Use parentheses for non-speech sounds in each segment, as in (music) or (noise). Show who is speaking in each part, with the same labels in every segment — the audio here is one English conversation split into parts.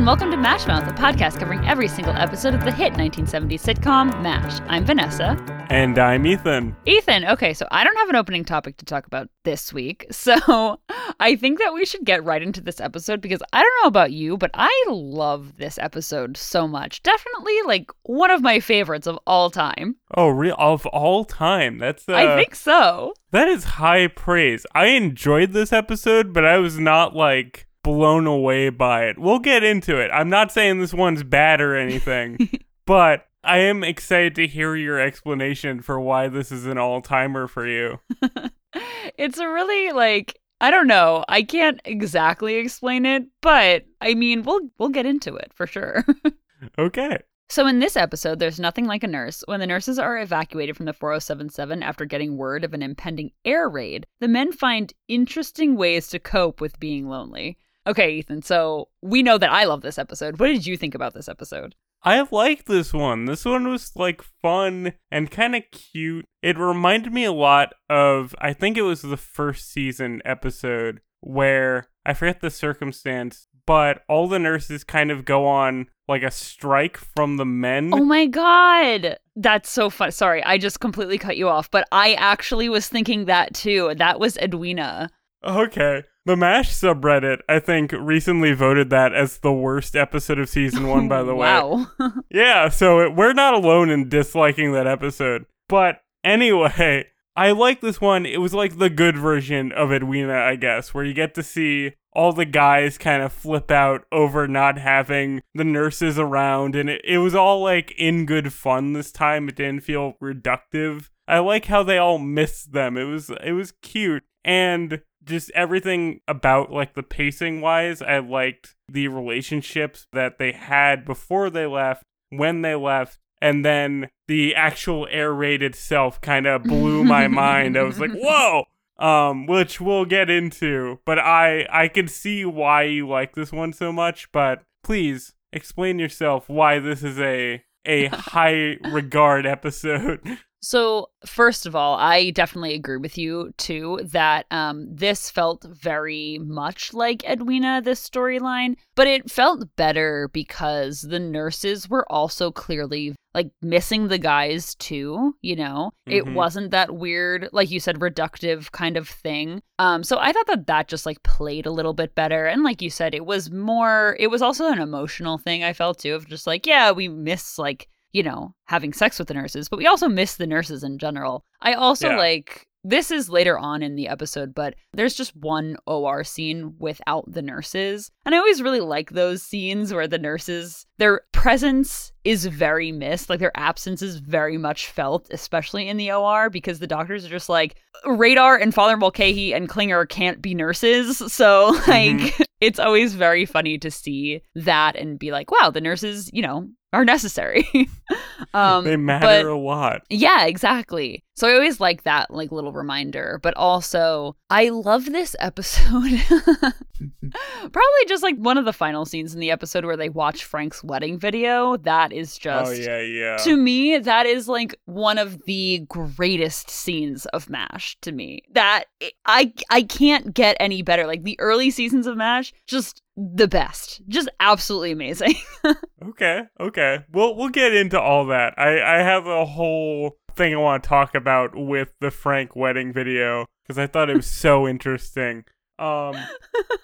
Speaker 1: and welcome to MASH Mouth, a podcast covering every single episode of the hit 1970s sitcom MASH. I'm Vanessa.
Speaker 2: And I'm Ethan.
Speaker 1: Ethan, okay, so I don't have an opening topic to talk about this week, (laughs) so I think that we should get right into this episode because I don't know about you, but I love this episode so much. Definitely like one of my favorites of all time.
Speaker 2: Oh, real of all time. That's uh,
Speaker 1: I think so.
Speaker 2: That is high praise. I enjoyed this episode, but I was not like blown away by it. We'll get into it. I'm not saying this one's bad or anything, (laughs) but I am excited to hear your explanation for why this is an all timer for you. (laughs)
Speaker 1: it's a really like I don't know. I can't exactly explain it, but I mean, we'll we'll get into it for sure. (laughs)
Speaker 2: okay.
Speaker 1: So in this episode, there's nothing like a nurse. When the nurses are evacuated from the 4077 after getting word of an impending air raid, the men find interesting ways to cope with being lonely. Okay, Ethan, so we know that I love this episode. What did you think about this episode?
Speaker 2: I liked this one. This one was like fun and kind of cute. It reminded me a lot of, I think it was the first season episode where I forget the circumstance, but all the nurses kind of go on like a strike from the men.
Speaker 1: Oh my god. That's so fun. Sorry, I just completely cut you off, but I actually was thinking that too. That was Edwina.
Speaker 2: Okay. The MASH subreddit, I think, recently voted that as the worst episode of season one, by the (laughs)
Speaker 1: wow.
Speaker 2: way. (laughs) yeah, so it, we're not alone in disliking that episode. But anyway, I like this one. It was like the good version of Edwina, I guess, where you get to see all the guys kind of flip out over not having the nurses around. And it, it was all like in good fun this time. It didn't feel reductive. I like how they all missed them. It was it was cute. And just everything about like the pacing wise, I liked the relationships that they had before they left, when they left, and then the actual air raid itself kind of blew my mind. I was like, (laughs) "Whoa!" Um, which we'll get into, but I I can see why you like this one so much. But please explain yourself why this is a a (laughs) high regard episode. (laughs)
Speaker 1: So, first of all, I definitely agree with you too that um, this felt very much like Edwina, this storyline, but it felt better because the nurses were also clearly like missing the guys too, you know? Mm-hmm. It wasn't that weird, like you said, reductive kind of thing. Um, so I thought that that just like played a little bit better. And like you said, it was more, it was also an emotional thing I felt too, of just like, yeah, we miss like you know, having sex with the nurses, but we also miss the nurses in general. I also yeah. like this is later on in the episode, but there's just one OR scene without the nurses. And I always really like those scenes where the nurses, their presence is very missed. Like their absence is very much felt, especially in the OR, because the doctors are just like, Radar and Father Mulcahy and Klinger can't be nurses. (laughs) So, like, mm-hmm. (laughs) it's always very funny to see that and be like, wow, the nurses, you know, are necessary. (laughs)
Speaker 2: um, they matter but, a lot.
Speaker 1: Yeah, exactly. So I always like that like little reminder, but also I love this episode. (laughs) (laughs) Probably just like one of the final scenes in the episode where they watch Frank's wedding video. That is oh, just
Speaker 2: Oh yeah, yeah.
Speaker 1: To me, that is like one of the greatest scenes of MASH to me. That I I can't get any better. Like the early seasons of MASH just the best. Just absolutely amazing. (laughs)
Speaker 2: okay, okay. We'll we'll get into all that. I I have a whole thing I want to talk about with the Frank wedding video because I thought it was so (laughs) interesting. Um,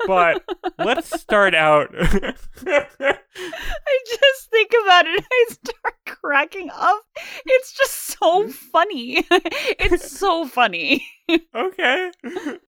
Speaker 2: but let's start out. (laughs) I
Speaker 1: just think about it. I start cracking up. It's just so funny. it's so funny.
Speaker 2: okay.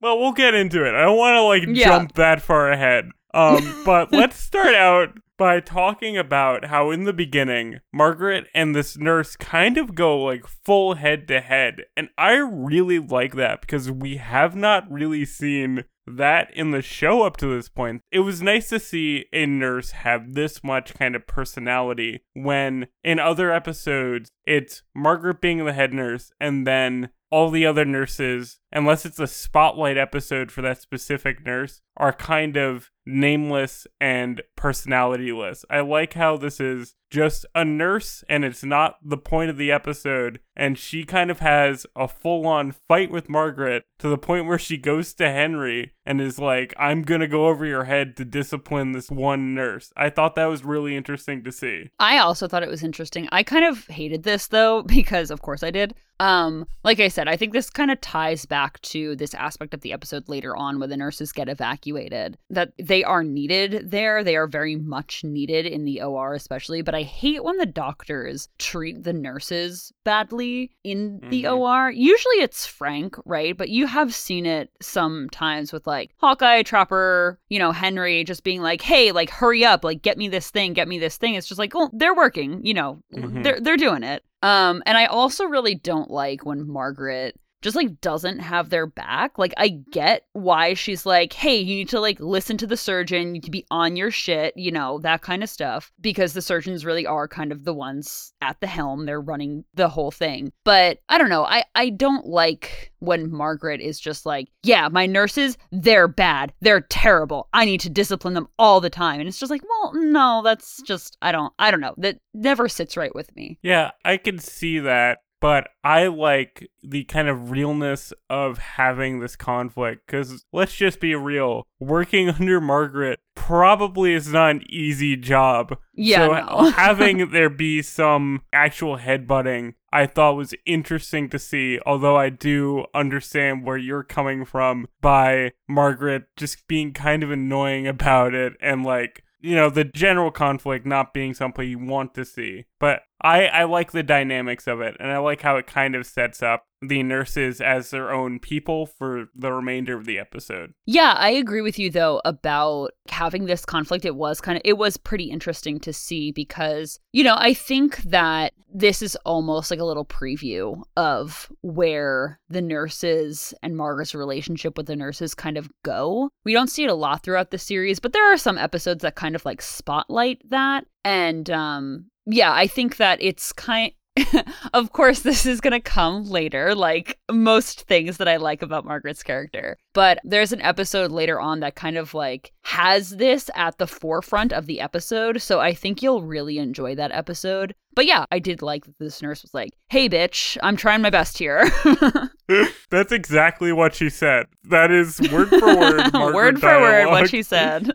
Speaker 2: Well, we'll get into it. I don't want to like yeah. jump that far ahead. Um, (laughs) but let's start out by talking about how in the beginning, Margaret and this nurse kind of go like full head to head. And I really like that because we have not really seen that in the show up to this point. It was nice to see a nurse have this much kind of personality when in other episodes it's Margaret being the head nurse and then all the other nurses unless it's a spotlight episode for that specific nurse, are kind of nameless and personalityless. I like how this is just a nurse and it's not the point of the episode. And she kind of has a full on fight with Margaret to the point where she goes to Henry and is like, I'm going to go over your head to discipline this one nurse. I thought that was really interesting to see.
Speaker 1: I also thought it was interesting. I kind of hated this though, (laughs) because of course I did. Um, like I said, I think this kind of ties back to this aspect of the episode later on where the nurses get evacuated. That they are needed there. They are very much needed in the OR, especially. But I hate when the doctors treat the nurses badly in the
Speaker 2: Mhm.
Speaker 1: OR. Usually it's Frank, right? But you have seen it sometimes with like Hawkeye, Trapper, you know, Henry just being like, hey, like, hurry up, like, get me this thing, get me this thing. It's just like, well, they're working, you know,
Speaker 2: Mhm.
Speaker 1: they're, they're doing it. Um, and I also really don't like when Margaret just like doesn't have their back. Like I get why she's like, "Hey, you need to like listen to the surgeon, you need to be on your shit, you know, that kind of stuff." Because the surgeons really are kind of the ones at the helm. They're running the whole thing. But I don't know. I I don't like when Margaret is just like, "Yeah, my nurses, they're bad. They're terrible. I need to discipline them all the time." And it's just like, "Well, no, that's just I don't I don't know. That never sits right with me."
Speaker 2: Yeah, I can see that, but I like the kind of realness of having this conflict because let's just be real. Working (laughs) under Margaret probably is not an easy job.
Speaker 1: Yeah,
Speaker 2: so
Speaker 1: no. (laughs)
Speaker 2: having (laughs) there be some actual headbutting, I thought was interesting to see. Although I do understand where you're coming from by Margaret just being kind of annoying about it and like you know the general conflict not being something you want to see. But I I like the dynamics of it and I like how it kind of sets up the nurses as their own people for the remainder of the episode.
Speaker 1: Yeah, I agree with you though about having this conflict. It was kind of it was pretty interesting to see because, you know, I think that this is almost like a little preview of where the nurses and Margaret's relationship with the nurses kind of go. We don't see it a lot throughout the series, but there are some episodes that kind of like spotlight that. And um yeah, I think that it's kind (laughs) of course, this is going to come later, like most things that I like about Margaret's character. But there's an episode later on that kind of like has this at the forefront of the episode. So I think you'll really enjoy that episode. But yeah, I did like that this nurse was like, hey, bitch, I'm trying my best here. (laughs) (laughs)
Speaker 2: That's exactly what she said. That is word for word. Margaret
Speaker 1: word for word what she said.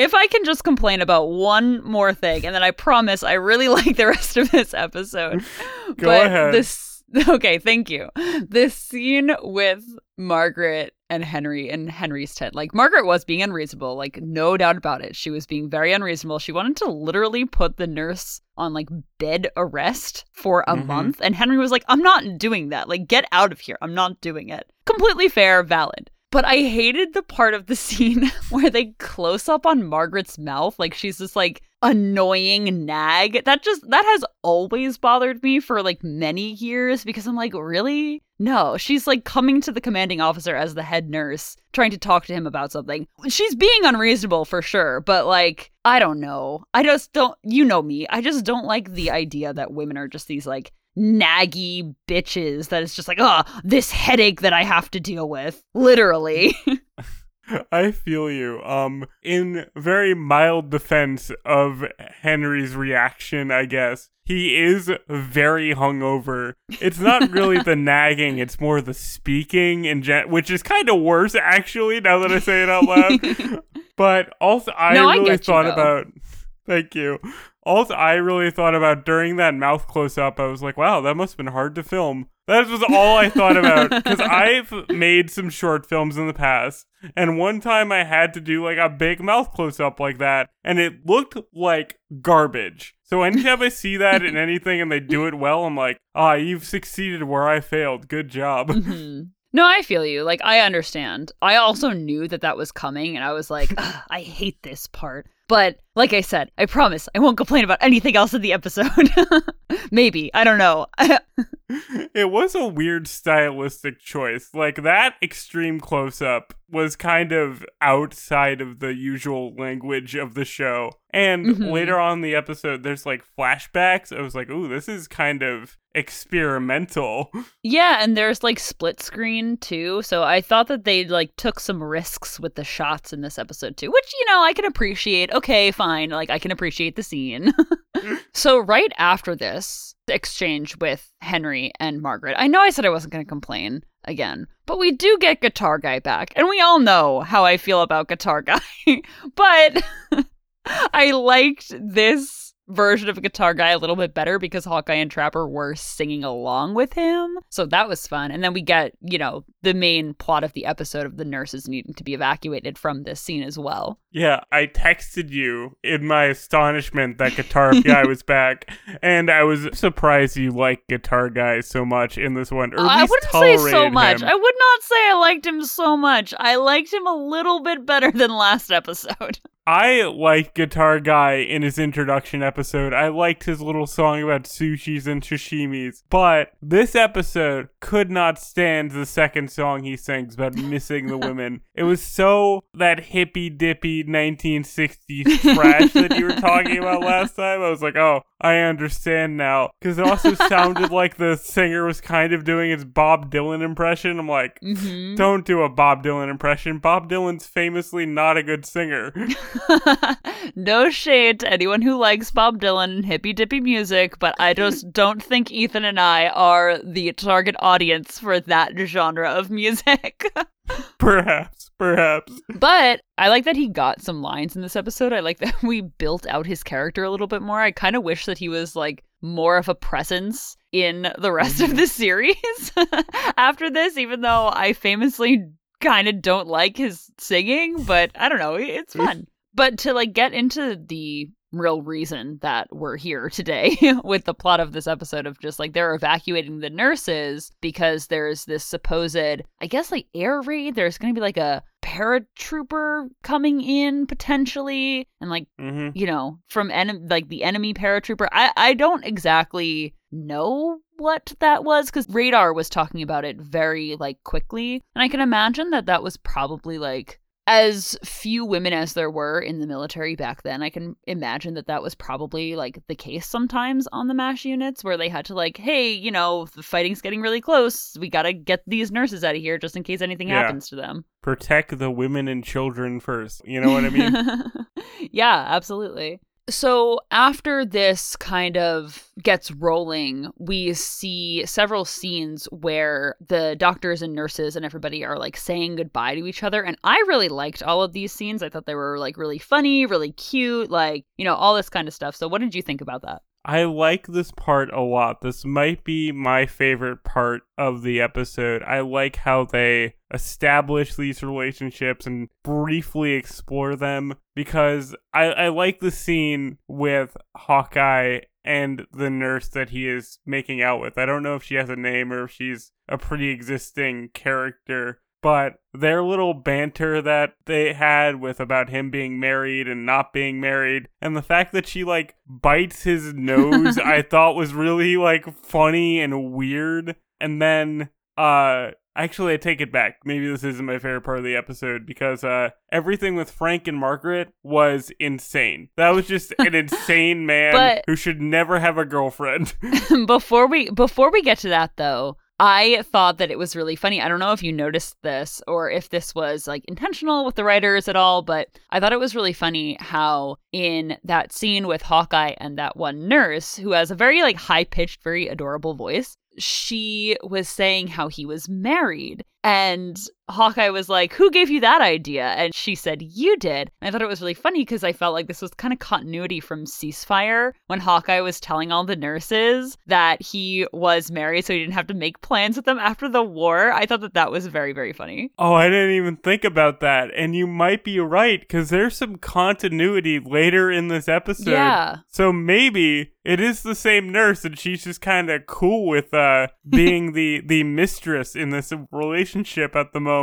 Speaker 1: If I can just complain about one more thing, and then I promise I really (laughs) like the rest of this episode. (laughs)
Speaker 2: Go
Speaker 1: but
Speaker 2: ahead.
Speaker 1: This (laughs) okay, thank you. This scene with Margaret and Henry and Henry's tent. Like Margaret was being unreasonable, like no doubt about it. She was being very unreasonable. She wanted to literally put the nurse on like bed arrest for a
Speaker 2: Mhm.
Speaker 1: month, and Henry was like, "I'm not doing that. Like get out of here. I'm not doing it." Completely fair, valid. But I hated the part of the scene (laughs) where they close up on Margaret's mouth. Like she's this like annoying nag. That just, that has always bothered me for like many years because I'm like, really? No, she's like coming to the commanding officer as the head nurse, trying to talk to him about something. She's being unreasonable for sure, but like, I don't know. I just don't, you know me. I just don't like the idea that women are just these like naggy bitches that it's just like, oh, this headache that I have to deal with. Literally. (laughs)
Speaker 2: I feel you. Um, in very mild defense of Henry's reaction, I guess he is very hungover. It's not really the (laughs) nagging; it's more the speaking, and gen- which is kind of worse, actually. Now that I say it out loud, (laughs) but also I
Speaker 1: No,
Speaker 2: really
Speaker 1: you,
Speaker 2: thought
Speaker 1: though.
Speaker 2: about. Thank you. Also, I really thought about during that mouth close up. I was like, "Wow, that must have been hard to film." That was all I thought about because (laughs) I've made some short films in the past, and one time I had to do like a big mouth close up like that, and it looked like garbage. So anytime I see that in (laughs) anything and they do it well, I'm like, "Ah, you've succeeded where I failed. Good job."
Speaker 1: Mhm. No, I feel you. Like, I understand. I also knew that that was coming, and I was like, (laughs) "Ugh, I hate this part. But like I said, I promise I won't complain about anything else in the episode. (laughs) Maybe. I don't know. (laughs)
Speaker 2: it was a weird stylistic choice. Like that extreme close up was kind of outside of the usual language of the show. And
Speaker 1: Mhm.
Speaker 2: later on in the episode, there's like flashbacks. I was like, ooh, this is kind of experimental. (laughs)
Speaker 1: Yeah, and there's like split screen too. So I thought that they like took some risks with the shots in this episode too, which you know, I can appreciate. Okay, fine. Like I can appreciate the scene. (laughs) so right after this exchange with Henry and Margaret, I know I said I wasn't going to complain again, but we do get Guitar Guy back. And we all know how I feel about Guitar Guy. (laughs) but (laughs) I liked this version of Guitar Guy a little bit better because Hawkeye and Trapper were singing along with him. So that was fun. And then we get, you know, the main plot of the episode of the nurses needing to be evacuated from this scene as well.
Speaker 2: Yeah, I texted you in my astonishment that Guitar Guy (laughs) was back, and I was surprised you liked Guitar Guy so much in this one. Or
Speaker 1: I wouldn't say so much.
Speaker 2: him.
Speaker 1: I would not say I liked him so much. I liked him a little bit better (laughs) than last episode. (laughs)
Speaker 2: I liked Guitar Guy in his introduction episode. I liked his little song about sushis and sashimis. But this episode could not stand the second song he sings about missing the women. It was so that hippy dippy 1960s trash that you were talking about last time. I was like, oh, I understand now. Because it also sounded like the singer was kind of doing his Bob Dylan impression. I'm like,
Speaker 1: hmm
Speaker 2: don't do a Bob Dylan impression. Bob Dylan's famously not a good singer. (laughs)
Speaker 1: no shade to anyone who likes Bob Dylan and hippy dippy music, but I just (laughs) don't think Ethan and I are the target audience for that genre of music. (laughs)
Speaker 2: perhaps, perhaps.
Speaker 1: but I like that he got some lines in this episode. I like that we built out his character a little bit more. I kind of wish that he was like more of a presence in the rest of mm-hmm. the series (laughs) after this, even though I famously kind of don't like his singing, but I don't know, it's fun. But to like get into the real reason that we're here today (laughs) with the plot of this episode of just like they're evacuating the nurses because there's this supposed I guess like air raid there's going to be like a paratrooper coming in potentially and like
Speaker 2: hmm
Speaker 1: you know from en- like the enemy paratrooper. I I don't exactly know what that was cuz radar was talking about it very like quickly. And I can imagine that that was probably like as few women as there were in the military back then, I can imagine that that was probably like the case sometimes on the MASH units where they had to, like, hey, you know, the fighting's getting really close. We got to get these nurses out of here just in case anything
Speaker 2: Yeah.
Speaker 1: happens to them.
Speaker 2: Protect the women and children first. You know what I mean? (laughs)
Speaker 1: yeah, absolutely. So after this kind of gets rolling, we see several scenes where the doctors and nurses and everybody are like saying goodbye to each other. And I really liked all of these scenes. I thought they were like really funny, really cute, like, you know, all this kind of stuff. So what did you think about that?
Speaker 2: I like this part a lot. This might be my favorite part of the episode. I like how they establish these relationships and briefly explore them because I, I like the scene with Hawkeye and the nurse that he is making out with. I don't know if she has a name or if she's a pre existing character. But their little banter that they had with about him being married and not being married, and the fact that she like bites his (laughs) nose, I thought was really like funny and weird. And then, uh, actually, I take it back. Maybe this isn't my favorite part of the episode because uh, everything with Frank and Margaret was insane. That was just an (laughs) insane man
Speaker 1: But-
Speaker 2: who should never have a girlfriend. (laughs)
Speaker 1: before we before we get to that though i thought that it was really funny. I don't know if you noticed this or if this was like intentional with the writers at all but i thought it was really funny how in that scene with hawkeye and that one nurse who has a very like high pitched very adorable voice she was saying how he was married. And Hawkeye was like, Who gave you that idea? And she said, You did. And I thought it was really funny because I felt like this was kind of continuity from Ceasefire when Hawkeye was telling all the nurses that he was married so he didn't have to make plans with them after the war. I thought that that was very, very funny.
Speaker 2: Oh, I didn't even think about that. And you might be right, because there's some continuity later in this episode.
Speaker 1: Yeah.
Speaker 2: So maybe it is the same nurse and she's just kind of cool with uh being the the mistress in this relationship at the moment.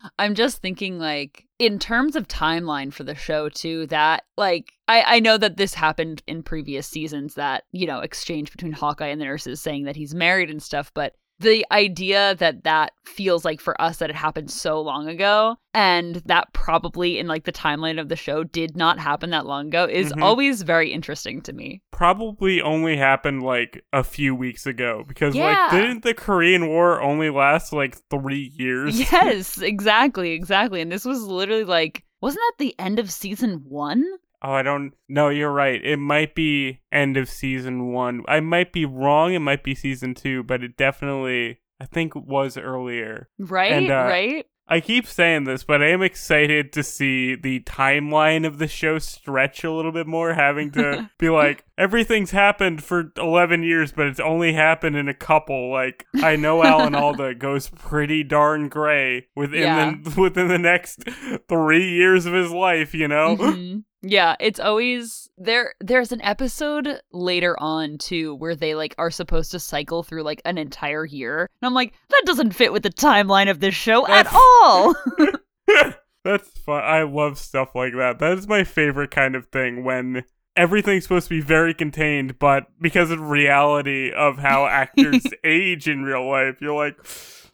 Speaker 2: (laughs)
Speaker 1: I'm just thinking like in terms of timeline for the show too that like I, I know that this happened in previous seasons that you know exchange between hawkeye and the nurses saying that he's married and stuff but the idea that that feels like for us that it happened so long ago and that probably in like the timeline of the show did not happen that long ago is
Speaker 2: Mhm.
Speaker 1: always very interesting to me.
Speaker 2: Probably only happened like a few weeks ago because
Speaker 1: Yeah.
Speaker 2: like didn't the Korean War only last like three years?
Speaker 1: Yes, (laughs) exactly, exactly. And this was literally like wasn't that the end of season 1?
Speaker 2: Oh, I don't. No, you're right. It might be end of season one. I might be wrong. It might be season two, but it definitely, I think, was earlier.
Speaker 1: Right?
Speaker 2: And, uh,
Speaker 1: right?
Speaker 2: I keep saying this, but I am excited to see the timeline of the show stretch a little bit more, having to (laughs) be like, everything's happened for 11 years, but it's only happened in a couple. Like, I know (laughs) Alan Alda goes pretty darn gray within,
Speaker 1: Yeah.
Speaker 2: the, (laughs) within the next three years of his life, you know?
Speaker 1: Mhm. Yeah, it's always there there's an episode later on too where they like are supposed to cycle through like an entire year. And I'm like, that doesn't fit with the timeline of this show at all. (laughs) (laughs)
Speaker 2: That's fun. I love stuff like that. That is my favorite kind of thing when everything's supposed to be very contained, but because of reality of how (laughs) actors age in real life, you're like,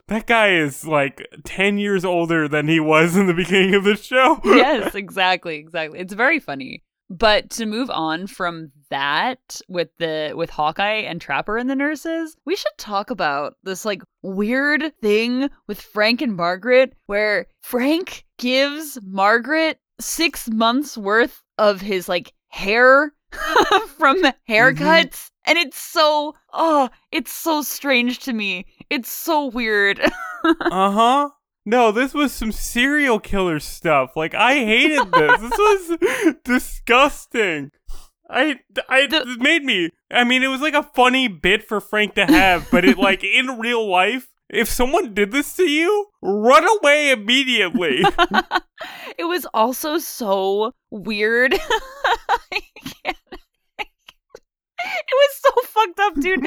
Speaker 2: that guy is like 10 years older than he was in the beginning of the show. (laughs)
Speaker 1: yes, exactly, exactly. It's very funny. But to move on from that with the with Hawkeye and Trapper and the nurses, we should talk about this like weird thing with Frank and Margaret where Frank gives Margaret 6 months worth of his like hair (laughs) from the mm-hmm. haircuts and it's so oh, it's so strange to me. It's so weird. (laughs)
Speaker 2: uh huh. No, this was some serial killer stuff. Like I hated this. this was (laughs) disgusting. I, I,
Speaker 1: The-
Speaker 2: it made me. I mean, it was like a funny bit for Frank to have, but it like (laughs) in real life, if someone did this to you, run away immediately.
Speaker 1: it was also so weird. (laughs) It was so fucked up, dude.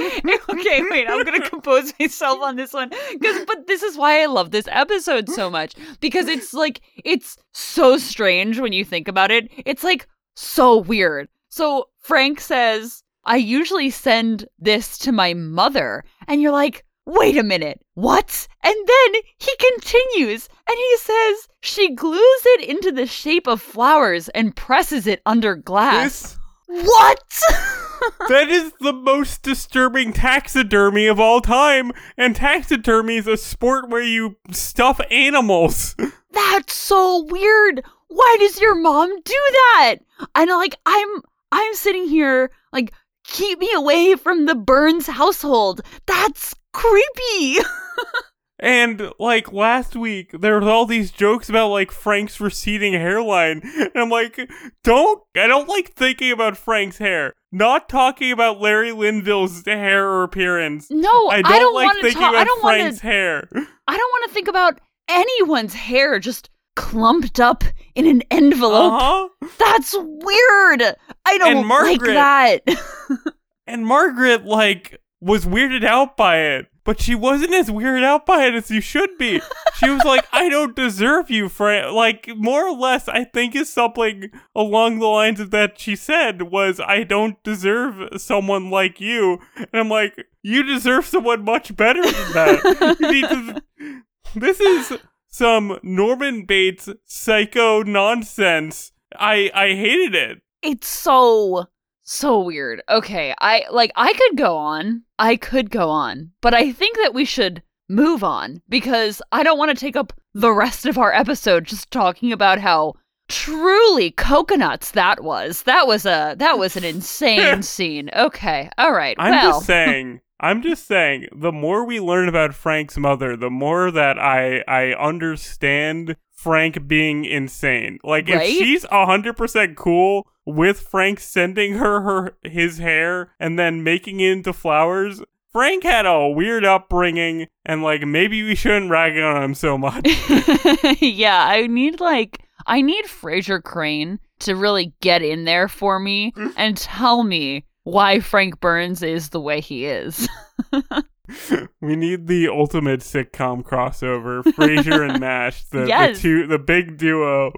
Speaker 1: okay, wait, I'm gonna compose (laughs) myself on this one. Cause but this is why I love this episode so much. Because it's like it's so strange when you think about it. It's like so weird. So Frank says, I usually send this to my mother. And you're like, wait a minute, what? And then he continues and he says, she glues it into the shape of flowers and presses it under glass.
Speaker 2: this,
Speaker 1: What? (laughs)
Speaker 2: that is the most disturbing taxidermy of all time, and taxidermy is a sport where you stuff animals. (laughs)
Speaker 1: That's so weird. Why does your mom do that? And like I'm I'm sitting here like keep me away from the Burns household. That's creepy. (laughs)
Speaker 2: And like last week, there was all these jokes about like Frank's receding hairline, and I'm like, don't I don't like thinking about Frank's hair. Not talking about Larry Linville's hair or appearance.
Speaker 1: No,
Speaker 2: I don't, like
Speaker 1: want to
Speaker 2: thinking
Speaker 1: talk.
Speaker 2: about
Speaker 1: I don't wanna,
Speaker 2: hair.
Speaker 1: I don't want to think about anyone's hair just clumped up in an envelope.
Speaker 2: Uh huh.
Speaker 1: That's weird. I don't
Speaker 2: And
Speaker 1: like that. (laughs)
Speaker 2: And Margaret like was weirded out by it, but she wasn't as weirded out by it as you should be. She was like, "I don't deserve you, Frank." Like more or less, I think is something along the lines of that she said was, "I don't deserve someone like you," and I'm like, "You deserve someone much better than that." (laughs) This is some Norman Bates psycho nonsense. I I hated it.
Speaker 1: it's so so weird. Okay, I like I could go on. I could go on, but I think that we should move on because I don't want to take up the rest of our episode just talking about how truly coconuts that was. That was a that was an insane (laughs) scene. Okay. All right.
Speaker 2: I'm
Speaker 1: well,
Speaker 2: just saying. I'm just saying. The more we learn about Frank's mother, the more that I I understand Frank being insane. Like
Speaker 1: Right?
Speaker 2: if she's hundred percent cool with Frank sending her her his hair and then making it into flowers. Frank had a weird upbringing, and like maybe we shouldn't rag on him so much. (laughs)
Speaker 1: yeah, I need like I need Frasier Crane to really get in there for me (laughs) and tell me why Frank Burns is the way he is. (laughs)
Speaker 2: we need the ultimate sitcom crossover: Frasier and MASH, the,
Speaker 1: Yes.
Speaker 2: the two, the big duo.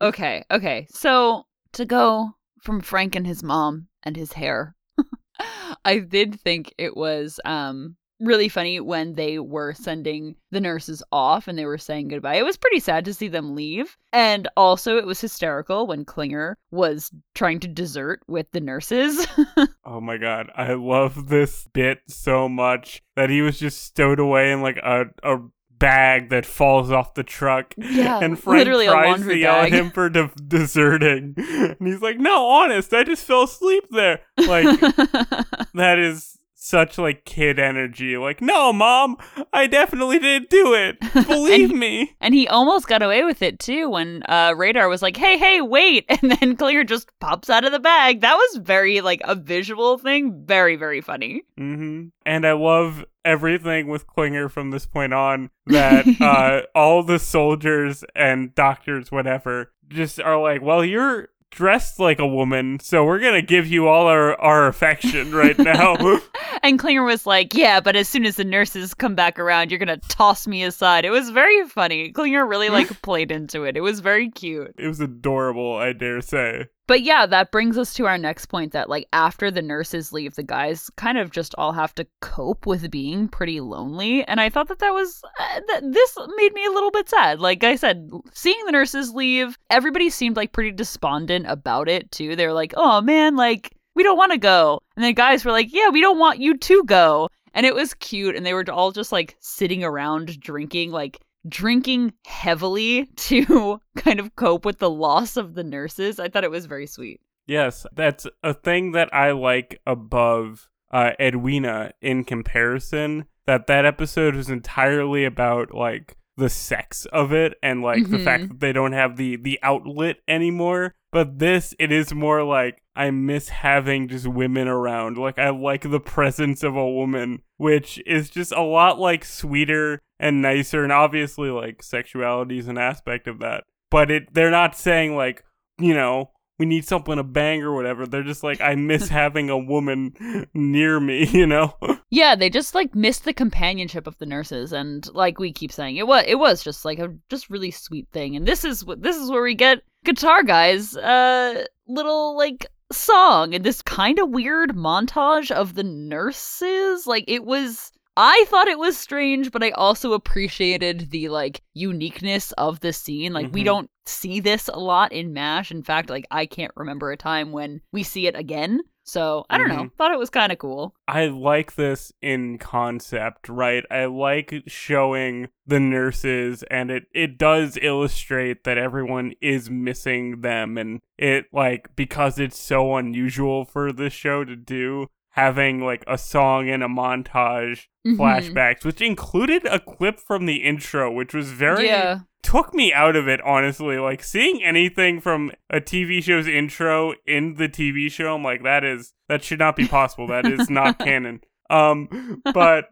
Speaker 1: Okay, okay. So to go from Frank and his mom and his hair (laughs) I did think it was um really funny when they were sending the nurses off and they were saying goodbye. It was pretty sad to see them leave. And also, it was hysterical when Klinger was trying to desert with the nurses. (laughs)
Speaker 2: oh my god, I love this bit so much that he was just stowed away in like a, a bag that falls off the truck.
Speaker 1: Yeah,
Speaker 2: and Frank
Speaker 1: literally
Speaker 2: tries to yell at him for de- deserting. And he's like, no, honest, I just fell asleep there. Like, (laughs) that is such like kid energy. Like, no, mom, I definitely didn't do it. (laughs) Believe me.
Speaker 1: and he almost got away with it too when uh, Radar was like, "Hey, hey, wait!" (laughs) and then Klinger just pops out of the bag. That was very like a visual thing, very very funny.
Speaker 2: hmm And I love everything with Klinger from this point on that (laughs) uh, all the soldiers and doctors, whatever, just are like, well, you're dressed like a woman, so we're going to give you all our, our affection right now. (laughs) (laughs)
Speaker 1: And Klinger was like, "Yeah, but as soon as the nurses come back around, you're gonna toss me aside." It was very funny. Klinger really like played into it. It was very cute.
Speaker 2: it was adorable, I dare say.
Speaker 1: But yeah, that brings us to our next point that like after the nurses leave, the guys kind of just all have to cope with being pretty lonely. And I thought that that was uh, th- this made me a little bit sad. Like I said, seeing the nurses leave, everybody seemed like pretty despondent about it too. They were like, "Oh man, like we don't want to go." And the guys were like, "Yeah, we don't want you to go." And it was cute and they were all just like sitting around drinking like drinking heavily (laughs) to kind of cope with the loss of the nurses. I thought it was very sweet.
Speaker 2: Yes, that's a thing that I like above uh, Edwina in comparison. That that episode was entirely about like the sex of it and like the fact
Speaker 1: Mhm.
Speaker 2: that they don't have the the outlet anymore. But this, it is more like I miss having just women around. Like I like the presence of a woman, which is just a lot like sweeter and nicer. And obviously, like sexuality is an aspect of that. But it, they're not saying like you know we need someone to bang or whatever. They're just like, I miss (laughs) having a woman near me, (laughs) you know?
Speaker 1: Yeah, they just like missed the companionship of the nurses, and like we keep saying, it was it was just like a just really sweet thing. And this is what this is where we get Guitar Guy's uh little like song and this kind of weird montage of the nurses. Like it was. I thought it was strange, but I also appreciated the like uniqueness of the scene. Like we
Speaker 2: Mhm.
Speaker 1: don't see this a lot in MASH. In fact, like I can't remember a time when we see it again. So I don't know. Mm-hmm. Thought it was kind of cool.
Speaker 2: I like this in concept, right? I like showing the nurses and it it does illustrate that everyone is missing them and it like because it's so unusual for this show to do having like a song and a montage
Speaker 1: Mhm.
Speaker 2: flashbacks which included a clip from the intro which was very
Speaker 1: Yeah.
Speaker 2: took me out of it honestly like seeing anything from a tv show's intro in the tv show i'm like that is that should not be possible that is not (laughs) canon um but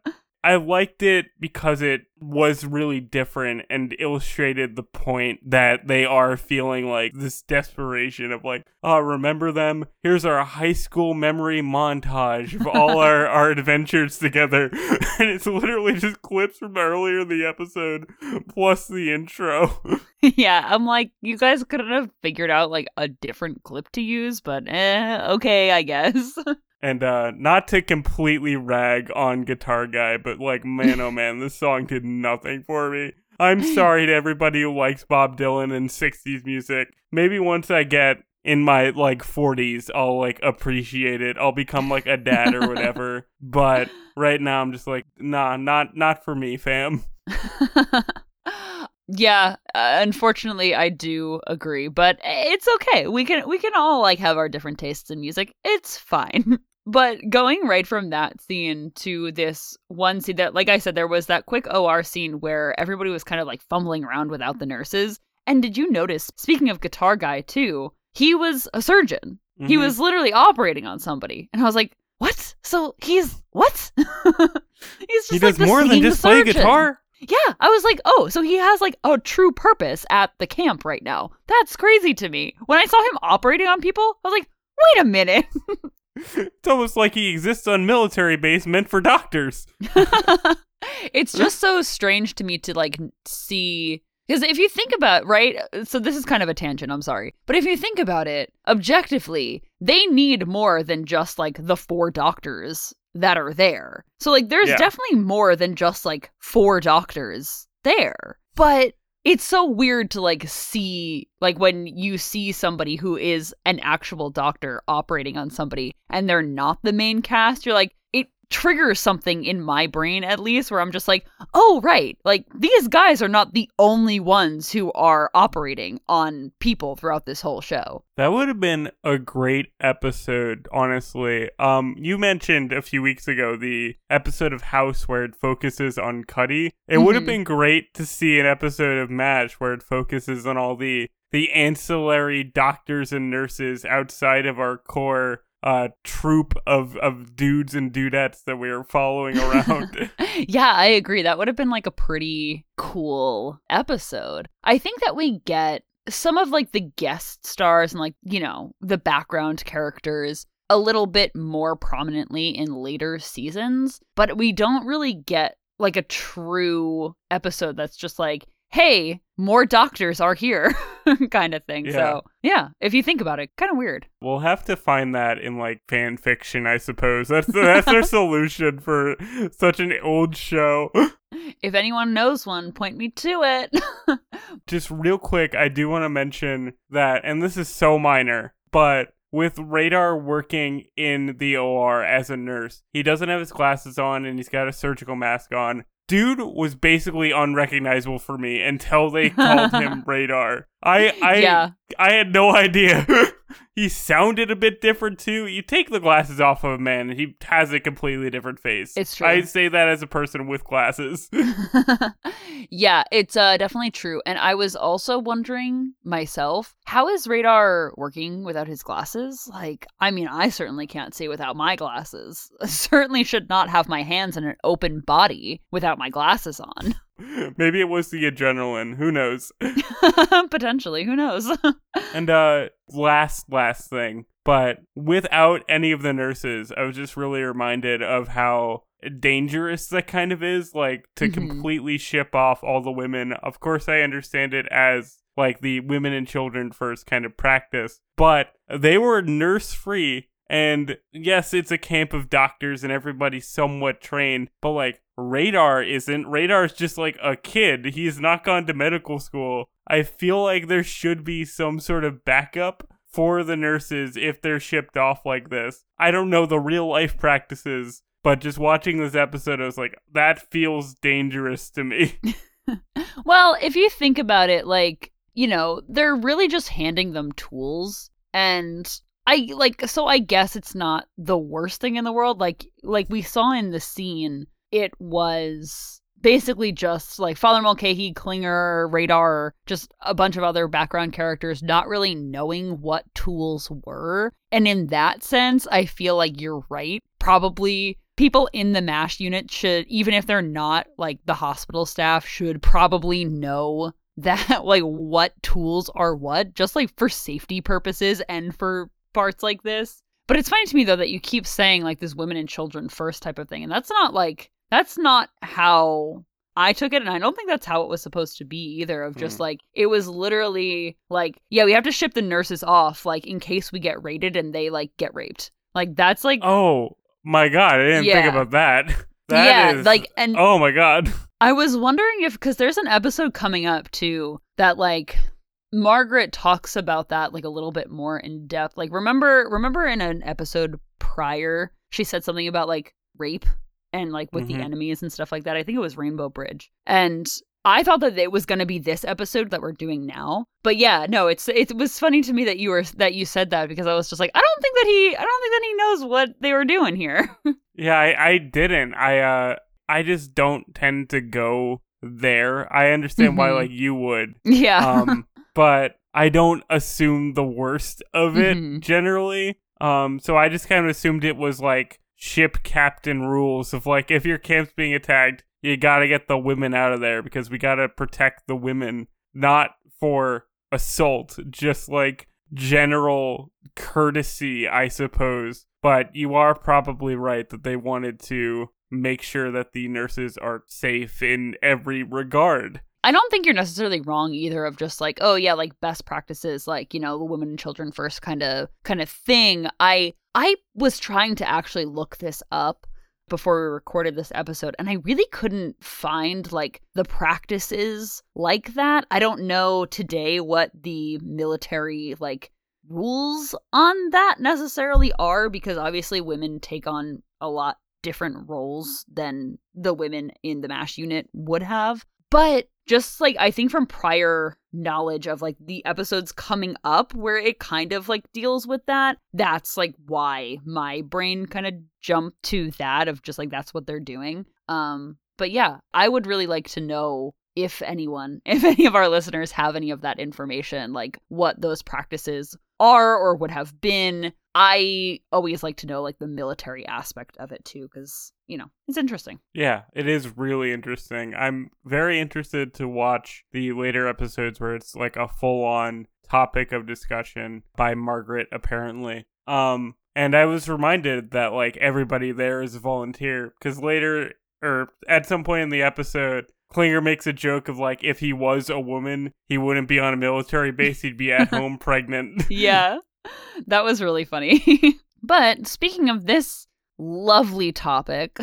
Speaker 2: i liked it because it was really different and illustrated the point that they are feeling like this desperation of like oh remember them? Here's our high school memory montage of all (laughs) our, our adventures together. (laughs) And it's literally just clips from earlier in the episode plus the intro. (laughs)
Speaker 1: Yeah, I'm like, you guys couldn't have figured out like a different clip to use, but eh, okay, I guess.
Speaker 2: And uh not to completely rag on Guitar Guy, but like man oh man, this song did nothing for me. I'm (laughs) sorry to everybody who likes Bob Dylan and 60s music. Maybe once I get in my like 40s, I'll like appreciate it. I'll become like a dad or whatever. (laughs) but right now I'm just like, nah, not not for me, fam. (laughs)
Speaker 1: yeah, uh, unfortunately, I do agree, but it's okay. We can we can all like have our different tastes in music. It's fine. (laughs) But going right from that scene to this one scene that, like I said, there was that quick OR scene where everybody was kind of like fumbling around without the nurses. And did you notice, speaking of Guitar Guy too, he was a surgeon. He
Speaker 2: Mhm.
Speaker 1: was literally operating on somebody. And I was like, what? So he's what? (laughs) he's just
Speaker 2: He
Speaker 1: like
Speaker 2: does
Speaker 1: the
Speaker 2: more than just play guitar.
Speaker 1: Yeah, I was like, oh, so he has like a true purpose at the camp right now. That's crazy to me. When I saw him operating on people, I was like, wait a minute. (laughs) (laughs)
Speaker 2: It's almost like he exists on military base meant for doctors. (laughs)
Speaker 1: it's just so strange to me to like see Because if you think about right, uh, so this is kind of a tangent. I'm sorry, but if you think about it objectively, they need more than just like the four doctors that are there. So like, there's
Speaker 2: Yeah.
Speaker 1: definitely more than just like four doctors there. But it's so weird to like see like when you see somebody who is an actual doctor operating on somebody and they're not the main cast. You're like, it triggers something in my brain at least where I'm just like, oh, right. Like these guys are not the only ones who are operating on people throughout this whole show.
Speaker 2: That would have been a great episode, honestly. Um, you mentioned a few weeks ago the episode of House where it focuses on Cuddy. It would have
Speaker 1: Mhm.
Speaker 2: been great to see an episode of MASH where it focuses on all the the ancillary doctors and nurses outside of our core uh troop of of dudes and dudettes that we are following around. (laughs)
Speaker 1: yeah, I agree. That would have been like a pretty cool episode. I think that we get some of like the guest stars and like, you know, the background characters a little bit more prominently in later seasons, but we don't really get like a true episode that's just like, hey, more doctors are here (laughs) kind of thing.
Speaker 2: Yeah.
Speaker 1: So, yeah, if you think about it, kind of weird.
Speaker 2: We'll have to find that in like fan fiction, I suppose. That's that's our (laughs) solution for such an old show. (gasps)
Speaker 1: If anyone knows one, point me to it. (laughs)
Speaker 2: Just real quick, I do want to mention that, and this is so minor, but with Radar working in the OR as a nurse, he doesn't have his glasses on and he's got a surgical mask on. Dude was basically unrecognizable for me until they called him (laughs) Radar. I I
Speaker 1: yeah.
Speaker 2: I had no idea. (laughs) he sounded a bit different too. You take the glasses off of a man, and he has a completely different face.
Speaker 1: It's true.
Speaker 2: I say that as a person with glasses. (laughs) (laughs)
Speaker 1: yeah, it's uh, definitely true. And I was also wondering myself, how is Radar working without his glasses? Like, I mean, I certainly can't see without my glasses. I (laughs) certainly should not have my hands in an open body without my glasses on. (laughs)
Speaker 2: Maybe it was the adrenaline. Who knows? (laughs)
Speaker 1: Potentially, who knows? (laughs)
Speaker 2: And uh last last thing, but without any of the nurses, I was just really reminded of how dangerous that kind of is like to
Speaker 1: Mhm.
Speaker 2: completely ship off all the women. Of course I understand it as like the women and children first kind of practice, but they were nurse free and yes, it's a camp of doctors and everybody's somewhat trained, but like Radar isn't. Radar's just like a kid. He's not gone to medical school. I feel like there should be some sort of backup for the nurses if they're shipped off like this. I don't know the real life practices, but just watching this episode, I was like, that feels dangerous to me. (laughs) (laughs)
Speaker 1: well, if you think about it, like, you know, they're really just handing them tools and I like so I guess it's not the worst thing in the world. Like like we saw in the scene, it was basically just like Father Mulcahy, Klinger, Radar, just a bunch of other background characters not really knowing what tools were. And in that sense, I feel like you're right. Probably people in the MASH unit should, even if they're not like the hospital staff, should probably know (laughs) that like what tools are what, just like for safety purposes and for parts like this. But it's funny to me though that you keep saying like this women and children first type of thing. And that's not like that's not how I took it and I don't think that's how it was supposed to be either of just
Speaker 2: Hmm.
Speaker 1: like it was literally like yeah, we have to ship the nurses off like in case we get raided and they like get raped. Like that's like
Speaker 2: oh my god, I didn't think about that. (laughs) That
Speaker 1: yeah,
Speaker 2: is-
Speaker 1: like and
Speaker 2: oh my god.
Speaker 1: I was wondering if because there's an episode coming up too that like Margaret talks about that like a little bit more in depth. Like remember remember in an episode prior she said something about like rape and like with
Speaker 2: Mhm.
Speaker 1: the enemies and stuff like that. I think it was Rainbow Bridge. And I thought that it was going to be this episode that we're doing now. But yeah, no, it's it was funny to me that you were that you said that because I was just like I don't think that he I don't think that he knows what they were doing here. (laughs)
Speaker 2: Yeah, I, I didn't. I uh I just don't tend to go there. I understand why
Speaker 1: Mhm.
Speaker 2: like you would.
Speaker 1: yeah.
Speaker 2: Um but I don't assume the worst of it
Speaker 1: Mhm.
Speaker 2: generally. Um so I just kind of assumed it was like ship captain rules of like if your camp's being attacked, you got to get the women out of there because we got to protect the women not for assault, just like general courtesy, I suppose. But you are probably right that they wanted to make sure that the nurses are safe in every regard.
Speaker 1: I don't think you're necessarily wrong either of just like, oh yeah, like best practices, like, you know, the women and children first kind of kind of thing. I I was trying to actually look this up before we recorded this episode and I really couldn't find like the practices like that. I don't know today what the military like rules on that necessarily are because obviously women take on a lot different roles than the women in the MASH unit would have. But just like I think from prior knowledge of like the episodes coming up where it kind of like deals with that, that's like why my brain kind of jumped to that of just like that's what they're doing. Um but yeah, I would really like to know if anyone, (laughs) if any of our listeners have any of that information, like what those practices are or would have been. I always like to know like the military aspect of it too, because you know it's interesting.
Speaker 2: Yeah, it is really interesting. I'm very interested to watch the later episodes where it's like a full on topic of discussion by Margaret, apparently. Um, and I was reminded that like everybody there is a volunteer because later or at some point in the episode, Klinger makes a joke of like if he was a woman, he wouldn't be on a military base, he'd be at (laughs) home pregnant. (laughs)
Speaker 1: yeah. That was really funny. (laughs) but speaking of this lovely topic,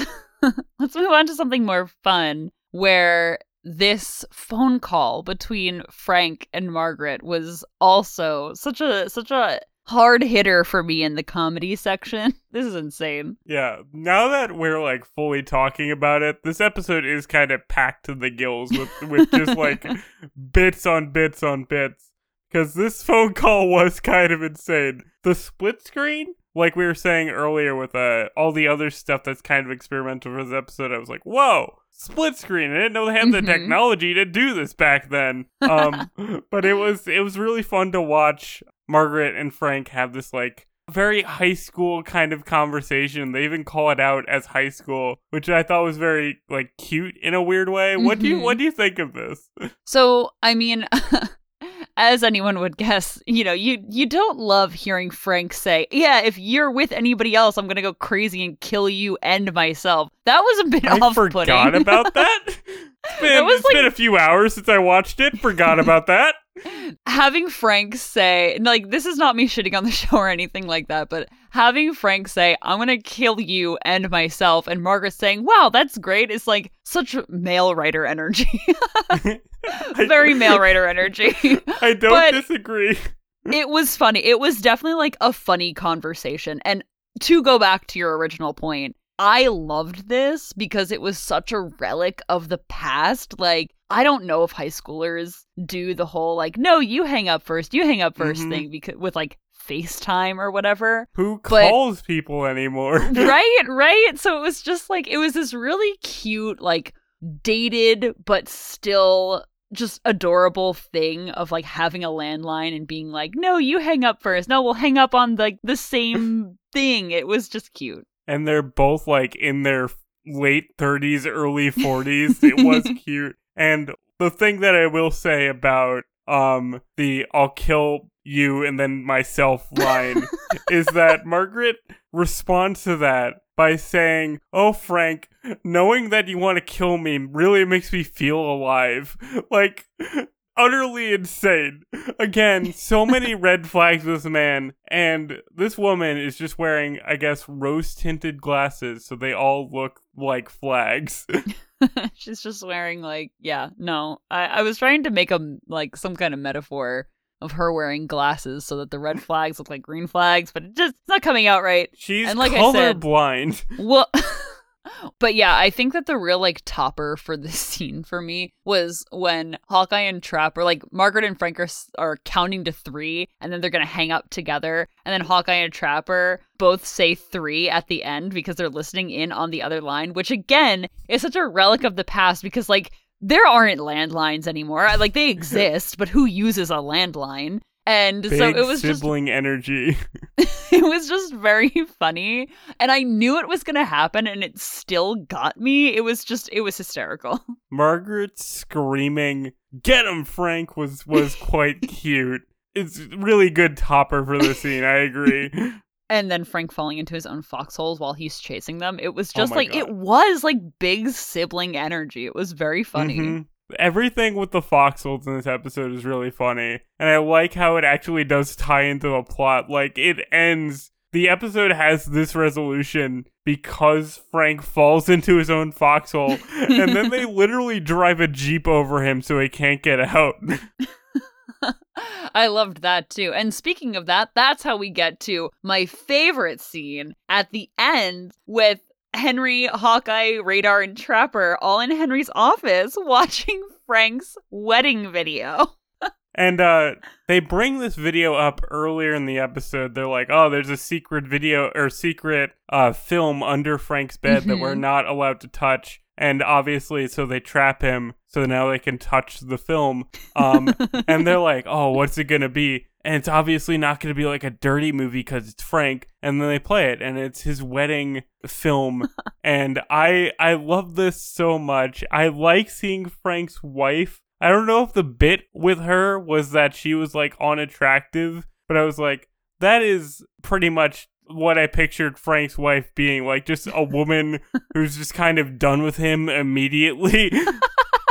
Speaker 1: let's move on to something more fun where this phone call between Frank and Margaret was also such a such a hard hitter for me in the comedy section. (laughs) This is insane.
Speaker 2: Yeah. Now that we're like fully talking about it, this episode is kind of packed to the gills with with just like (laughs) bits on bits on bits. Cause this phone call was kind of insane. The split screen, like we were saying earlier with uh all the other stuff that's kind of experimental for this episode, I was like, whoa, split screen. I didn't know they had the
Speaker 1: Mhm.
Speaker 2: technology to do this back then. Um (laughs) but it was it was really fun to watch Margaret and Frank have this like very high school kind of conversation. They even call it out as high school, which I thought was very like cute in a weird way. What do you what mm-hmm. do you think of this? (laughs)
Speaker 1: So, I mean, (laughs) as anyone would guess, you know, you you don't love hearing Frank say, "Yeah, if you're with anybody else, I'm going to go crazy and kill you and myself." That was a bit
Speaker 2: I
Speaker 1: off-putting.
Speaker 2: forgot about that. (laughs) It's been,
Speaker 1: That was
Speaker 2: it's been a few hours since I watched it. Forgot about that.
Speaker 1: Having Frank say, like, this is not me shitting on the (laughs) show or anything like that, but having Frank say, I'm gonna kill you and myself, and Margaret saying, wow, that's great, is like such male writer energy. (laughs) Very male (laughs) writer energy.
Speaker 2: I don't
Speaker 1: But-
Speaker 2: disagree.
Speaker 1: it was funny. It was definitely like a funny conversation. And to go back to your original point, I loved this because it was such a relic of the past. Like, I don't know if high schoolers do the whole like, no, you hang up first, you hang up 1st
Speaker 2: Mhm.
Speaker 1: thing because with like FaceTime or whatever.
Speaker 2: Who
Speaker 1: But-
Speaker 2: calls people anymore? (laughs)
Speaker 1: right, right. So it was just like it was this really cute, like dated but still just adorable thing of like having a landline and being like, no, you hang up first. No, we'll hang up on like the (laughs) same thing. It was just cute.
Speaker 2: And they're both like in their late 30s, early 40s. It was (laughs) cute. And the thing that I will say about um the I'll kill you and then myself (laughs) line is that Margaret responds to that by saying, "Oh Frank, knowing that you want to kill me really makes me feel alive." (laughs) Like utterly insane. Again, so (laughs) many red flags with this man, and this woman is just wearing, I guess, rose tinted glasses, so they all look like flags. (laughs) (laughs)
Speaker 1: She's just wearing like, yeah, no. I, I was trying to make a like some kind of metaphor of her wearing glasses so that the red flags look like green flags, but it just it's not coming out right.
Speaker 2: She's
Speaker 1: And like I said-
Speaker 2: colorblind.
Speaker 1: Well, but yeah, I think that the real like topper for this (laughs) scene for me was when Hawkeye and Trapper, like Margaret and Frank are, are counting to three, and then they're gonna hang up together, and then Hawkeye and Trapper both say three at the end because they're listening in on the other line, which again is such a relic of the past because like there aren't landlines anymore. Like they (laughs) exist, but who uses a landline? And
Speaker 2: Big
Speaker 1: so it was just
Speaker 2: sibling energy. (laughs) (laughs)
Speaker 1: it was just very funny and i knew it was going to happen and it still got me it was just it was hysterical (laughs)
Speaker 2: Margaret screaming, "Get him, Frank!" was was quite cute. It's really good topper for the scene. I agree.
Speaker 1: and then frank falling into his own foxholes while he's chasing them it was
Speaker 2: Oh
Speaker 1: just
Speaker 2: my
Speaker 1: like
Speaker 2: God.
Speaker 1: it was like big sibling energy it was very funny
Speaker 2: Mhm. Everything with the foxholes in this episode is really funny. And I like how it actually does tie into the plot. Like it ends the episode has this resolution because Frank falls into his own foxhole and then they (laughs) literally drive a jeep over him so he can't get out. (laughs)
Speaker 1: I loved that too. And speaking of that, that's how we get to my favorite scene at the end with Henry, Hawkeye, Radar, and Trapper all in Henry's office (laughs) watching Frank's wedding video.
Speaker 2: And uh, they bring this video up earlier in the episode. They're like, "Oh, there's a secret video or secret uh, film under Frank's bed mm-hmm. that we're mm-hmm. not allowed to touch." And obviously, so they trap him, so now they can touch the film. Um, (laughs) and they're like, "Oh, what's it gonna be?" And it's obviously not gonna be like a dirty movie because it's Frank. And then they play it, and it's his wedding film. (laughs) and I I love this so much. I like seeing Frank's wife I don't know if the bit with her was that she was like unattractive, but I was like, that is pretty much what I pictured Frank's wife being like just a woman (laughs) who's just kind of done with him immediately. (laughs)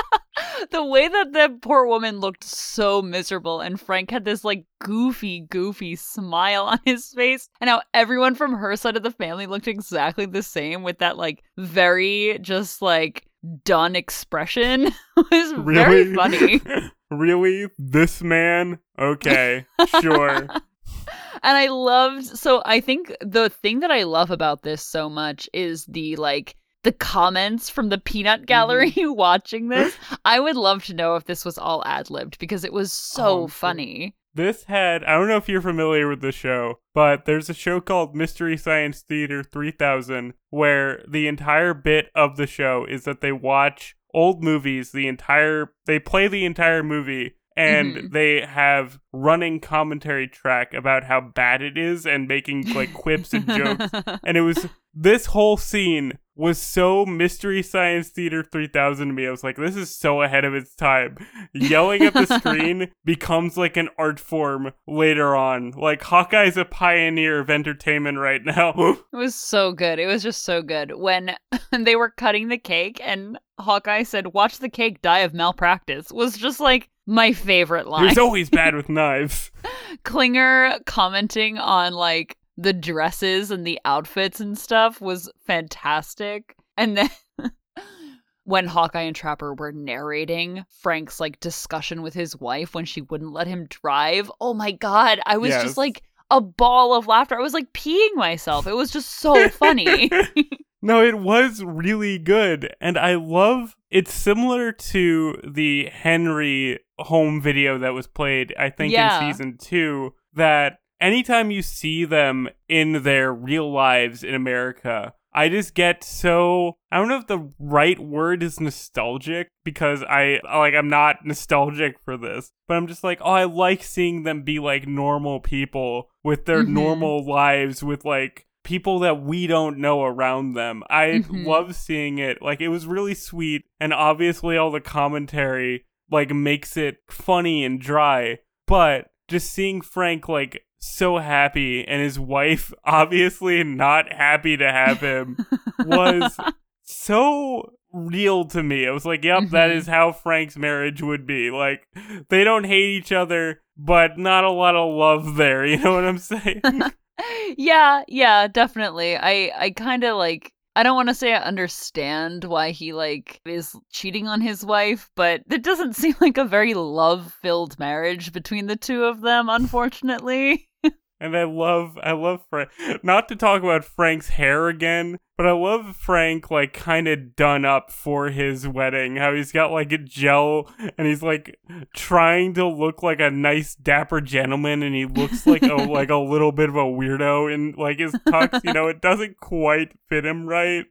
Speaker 1: the way that the poor woman looked so miserable and Frank had this like goofy, goofy smile on his face, and how everyone from her side of the family looked exactly the same with that like very just like done expression (laughs) was really? very funny. (laughs)
Speaker 2: really? This man? Okay, sure. (laughs) and
Speaker 1: I loved so I think the thing that I love about this so much is the like the comments from the peanut mm-hmm. gallery mm-hmm. (laughs) watching this. (laughs) I would love to know if this was all ad libbed because it was so oh, funny.
Speaker 2: This had, I don't know if you're familiar with the show, but there's a show called Mystery Science Theater 3000 where the entire bit of the show is that they watch old movies, the entire, they play the entire movie and mm-hmm. they have running commentary track about how bad it is and making like quips and jokes (laughs) and it was this whole scene was so Mystery Science Theater 3000 to me. I was like, this is so ahead of its time. Yelling at the (laughs) screen becomes like an art form later on. Like, Hawkeye's a pioneer of entertainment right now. (laughs)
Speaker 1: it was so good. It was just so good. When (laughs) they were cutting the cake and Hawkeye said, watch the cake die of malpractice, was just like, my favorite line.
Speaker 2: He's always bad with knives.
Speaker 1: Klinger commenting on like the dresses and the outfits and stuff was fantastic. And then (laughs) when Hawkeye and Trapper were narrating Frank's like discussion with his wife when she wouldn't let him drive, oh my god, I was yes. just like a ball of laughter. I was like peeing myself. It was just so funny. (laughs) (laughs)
Speaker 2: no, it was really good. And I love it's similar to the Henry home video that was played, I think, yeah. in season two, that anytime you see them in their real lives in America, I just get so I don't know if the right word is nostalgic because I like I'm not nostalgic for this, but I'm just like, oh, I like seeing them be like normal people with their mm-hmm. normal lives with like people that we don't know around them. I mm-hmm. love seeing it. Like it was really sweet and obviously all the commentary like makes it funny and dry, but just seeing Frank like so happy and his wife (laughs) obviously not happy to have him was (laughs) so real to me. I was like, yep, that mm-hmm. is how Frank's marriage would be. Like they don't hate each other, but not a lot of love there, (laughs) you know what I'm saying?
Speaker 1: yeah, yeah, definitely. I I kind of like I don't want to say I understand why he like is cheating on his wife, but it doesn't seem like a very love-filled marriage between the two of them, unfortunately.
Speaker 2: And I love I love Frank. Not to talk about Frank's hair again, but I love Frank like kind of done up for his wedding. How he's got like a gel and he's like trying to look like a nice dapper gentleman and he looks like a (laughs) like a little bit of a weirdo in like his tux, you know, it (laughs) doesn't quite fit him right.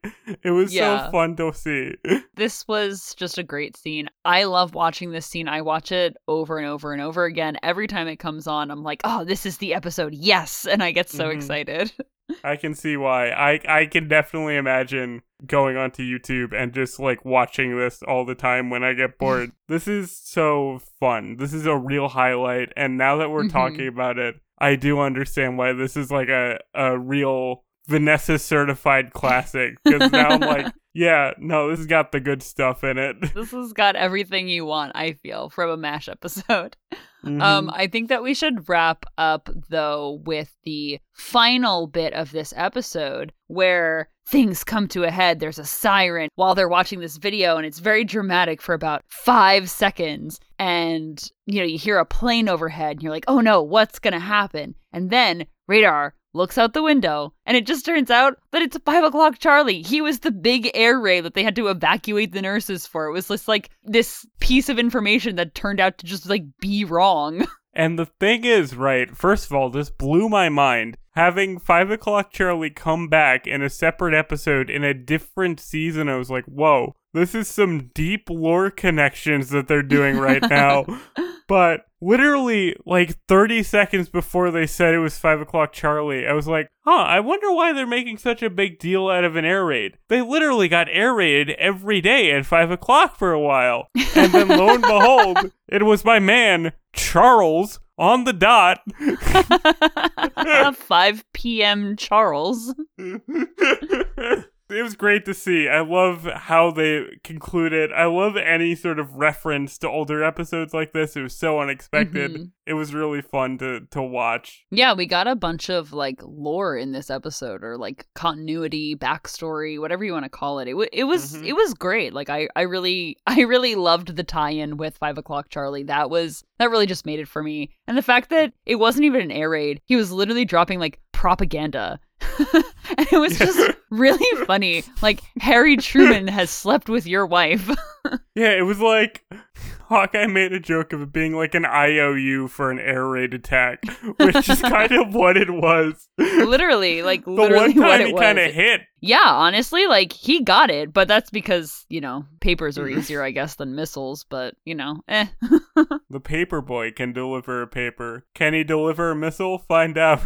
Speaker 2: It was yeah. so fun to see. (laughs)
Speaker 1: This was just a great scene. I love watching this scene. I watch it over and over and over again. Every time it comes on, I'm like, "Oh, this is the episode. Yes." And I get so mm-hmm. excited.
Speaker 2: I can see why. I I can definitely imagine going onto YouTube and just like watching this all the time when I get bored. (laughs) this is so fun. This is a real highlight and now that we're mm-hmm. talking about it, I do understand why this is like a a real Vanessa certified classic because now I'm like, (laughs) yeah, no, this has got the good stuff in it.
Speaker 1: This has got everything you want, I feel, from a MASH episode. (laughs)
Speaker 2: Mhm.
Speaker 1: Um, I think that we should wrap up though with the final bit of this episode where things come to a head. There's a siren while they're watching this video, and it's very dramatic for about five seconds. And you know, you hear a plane overhead, and you're like, "Oh no, what's gonna happen?" And then radar looks out the window, and it just turns out that it's five o'clock Charlie. He was the big air raid that they had to evacuate the nurses for. It was just like this piece of information that turned out to just like be wrong. (laughs)
Speaker 2: And the thing is, right, first of all, this blew my mind. Having 5 o'clock Charlie come back in a separate episode in a different season, I was like, whoa, this is some deep lore connections that they're doing right now. (laughs) but literally, like 30 seconds before they said it was 5 o'clock Charlie, I was like, huh, I wonder why they're making such a big deal out of an air raid. They literally got air raided every day at 5 o'clock for a while. And then lo and behold, (laughs) it was my man, Charles, on the dot. (laughs)
Speaker 1: 5 p.m. Charles.
Speaker 2: It was great to see. I love how they concluded. I love any sort of reference to older episodes like this. It was so unexpected.
Speaker 1: Mhm.
Speaker 2: It was really fun to to watch.
Speaker 1: Yeah, we got a bunch of like lore in this episode or like continuity, backstory, whatever you want to call it. It, w- it was
Speaker 2: Mhm.
Speaker 1: it was great. Like I I really (laughs) I really loved the tie-in with Five O'clock Charlie. That was that really just made it for me. And the fact that it wasn't even an air raid. He was literally dropping like propaganda. (laughs) and it was just (laughs) really funny. Like Harry Truman has slept with your wife. (laughs)
Speaker 2: Yeah, it was like Hawkeye made a joke of it being like an IOU for an air raid attack, which is kind of what it was.
Speaker 1: literally, like
Speaker 2: The
Speaker 1: literally
Speaker 2: one
Speaker 1: what
Speaker 2: time
Speaker 1: it
Speaker 2: he kind of hit.
Speaker 1: Yeah, honestly, like he got it, but that's because, you know, papers are
Speaker 2: Mm-hmm.
Speaker 1: easier, I guess, than missiles, but, you know, eh.
Speaker 2: The paper boy can deliver a paper. Can he deliver a missile? Find out.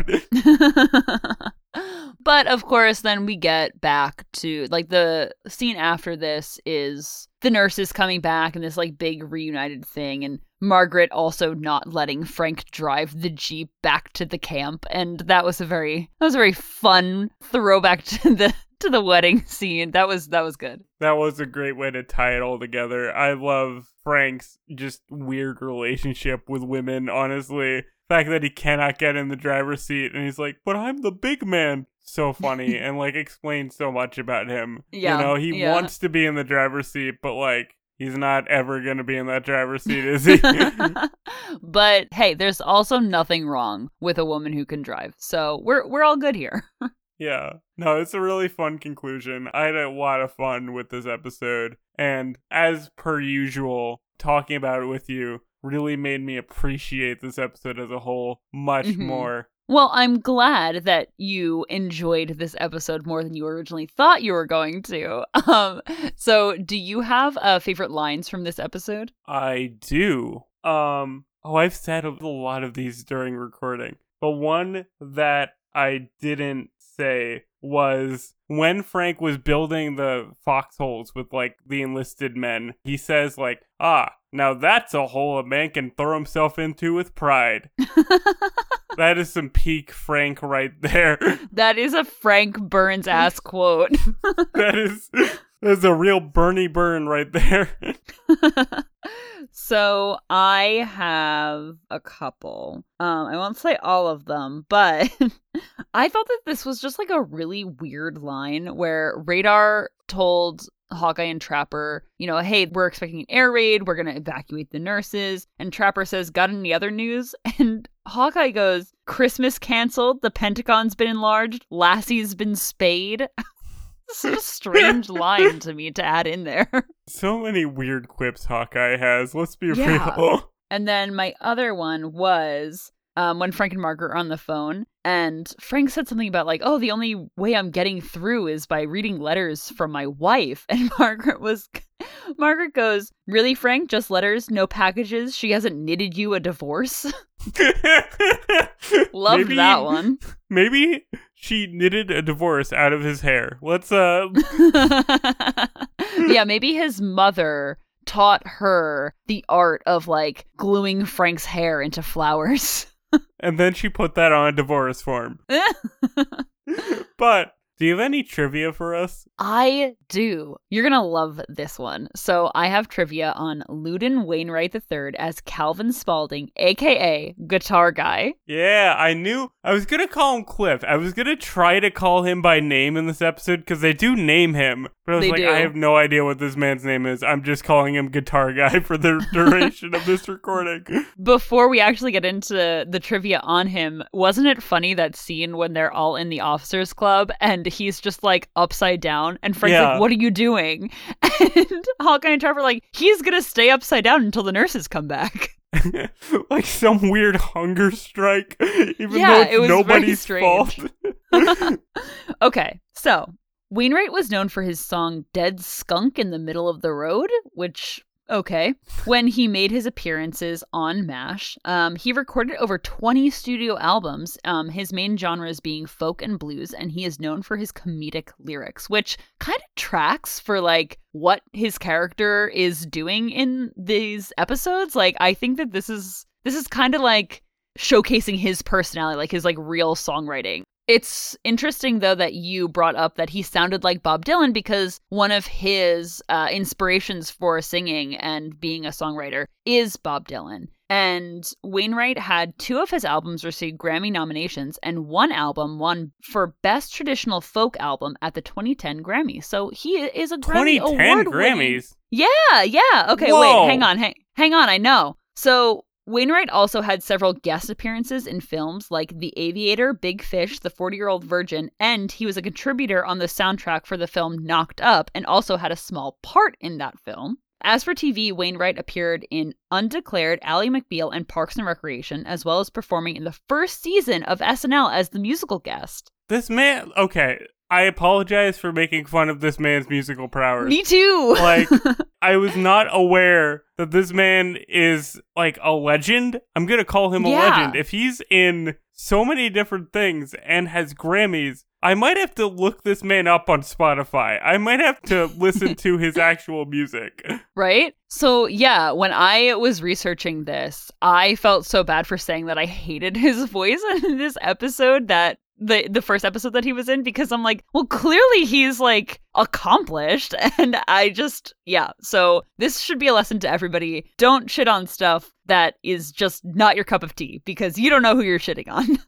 Speaker 1: But of course, then we get back to like the scene after this is the nurses coming back and this like big reunited thing, and Margaret also not letting Frank drive the jeep back to the camp, and that was a very that was a very fun throwback to (laughs) the to the wedding scene. That was that was good.
Speaker 2: that was a great way to tie it all together. I love Frank's just weird relationship with women, honestly. The fact that he cannot get in the driver's seat and he's like, but I'm the big man. So (laughs) funny and like explains so much about him.
Speaker 1: Yeah,
Speaker 2: You know, he
Speaker 1: yeah.
Speaker 2: wants to be in the driver's seat, but like, he's not ever going to be in that driver's seat, is (laughs) he? (laughs)
Speaker 1: but hey, there's also nothing wrong with a woman who can drive. So we're we're all good here.
Speaker 2: Yeah. No, it's a really fun conclusion. I had a lot of fun with this episode. And as per usual, talking about it with you really made me appreciate this episode as a whole much
Speaker 1: Mhm.
Speaker 2: more.
Speaker 1: Well, I'm glad that you enjoyed this episode more than you originally thought you were going to. (laughs) Um, so do you have uh, favorite lines from this episode?
Speaker 2: I do. Um oh, I've said a lot of these during recording. But one that I didn't say was when Frank was building the foxholes with like the enlisted men, he says like, "Ah, now that's a hole a man can throw himself into with pride." (laughs) that is some peak Frank right there. (laughs)
Speaker 1: That is a Frank Burns ass quote. (laughs)
Speaker 2: that is that is a real Bernie burn right there.
Speaker 1: So I have a couple. Um, I won't say all of them, but (laughs) I thought that this was just like a really weird line where Radar told Hawkeye and Trapper, you know, hey, we're expecting an air raid. We're going to evacuate the nurses. And Trapper says, got any other news? (laughs) And Hawkeye goes, Christmas canceled. The Pentagon's been enlarged. Lassie's been spayed. (laughs) Such a strange line to me to add in there. (laughs)
Speaker 2: so many weird quips Hawkeye has. Let's be
Speaker 1: Yeah.
Speaker 2: real. (laughs)
Speaker 1: And then my other one was um, when Frank and Margaret are on the phone, and Frank said something about like, "Oh, the only way I'm getting through is by reading letters from my wife." (laughs) And Margaret was, Margaret goes, "Really, Frank? Just letters, no packages? She hasn't knitted you a divorce?" (laughs) Loved
Speaker 2: Maybe-
Speaker 1: that one.
Speaker 2: Maybe she knitted a divorce out of his hair. Let's uh (laughs)
Speaker 1: yeah, maybe his mother taught her the art of like gluing Frank's hair into flowers. (laughs)
Speaker 2: and then she put that on a divorce form. but do you have any trivia for us?
Speaker 1: I do. You're going to love this one. So, I have trivia on Loudon Wainwright III as Calvin Spaulding, aka Guitar Guy.
Speaker 2: Yeah, I knew. I was going to call him Cliff. I was going to try to call him by name in this episode because they do name him. But I was
Speaker 1: They
Speaker 2: like,
Speaker 1: do.
Speaker 2: I have no idea what this man's name is. I'm just calling him Guitar Guy for the (laughs) duration of this recording.
Speaker 1: Before we actually get into the trivia on him, wasn't it funny that scene when they're all in the officers club and he's just like upside down and Frank's
Speaker 2: Yeah.
Speaker 1: like, "What are you doing?" (laughs) And Hawkeye and Trapper are like, "He's gonna stay upside down until the nurses come back." (laughs) (laughs)
Speaker 2: like some weird hunger strike, even
Speaker 1: Yeah,
Speaker 2: though it's
Speaker 1: it was
Speaker 2: nobody's fault.
Speaker 1: Okay, so Wainwright was known for his song Dead Skunk in the Middle of the Road, which, okay. When he made his appearances on MASH, um, he recorded over 20 studio albums, um, his main genres being folk and blues, and he is known for his comedic lyrics, which kind of tracks for like what his character is doing in these episodes. Like, I think that this is this is kind of like showcasing his personality, like his like real songwriting. It's interesting though that you brought up that he sounded like Bob Dylan because one of his uh, inspirations for singing and being a songwriter is Bob Dylan. And Wainwright had two of his albums receive Grammy nominations, and one album won for Best Traditional Folk Album at the 2010 Grammy. So he is a Grammy
Speaker 2: 2010
Speaker 1: award
Speaker 2: Grammys.
Speaker 1: yeah, yeah. Okay,
Speaker 2: Whoa.
Speaker 1: wait, hang on, hang, hang on. I know. So Wainwright also had several guest appearances in films like The Aviator, Big Fish, The 40 Year Old Virgin, and he was a contributor on the soundtrack for the film Knocked Up and also had a small part in that film. As for TV, Wainwright appeared in Undeclared, Ally McBeal, and Parks and Recreation, as well as performing in the first season of SNL as the musical guest.
Speaker 2: This man, okay, I apologize for making fun of this man's musical prowess.
Speaker 1: Me too!
Speaker 2: Like, (laughs) I was not aware that this man is like a legend. I'm gonna call him a legend. If he's in so many different things and has Grammys, I might have to look this man up on Spotify. I might have to listen (laughs) to his actual music.
Speaker 1: Right? So, yeah, when I was researching this, I felt so bad for saying that I hated his voice (laughs) in this episode that the the first episode that he was in because I'm like, well, clearly he's like accomplished (laughs) and I just yeah. So, this should be a lesson to everybody. Don't shit on stuff that is just not your cup of tea because you don't know who you're shitting on. (laughs)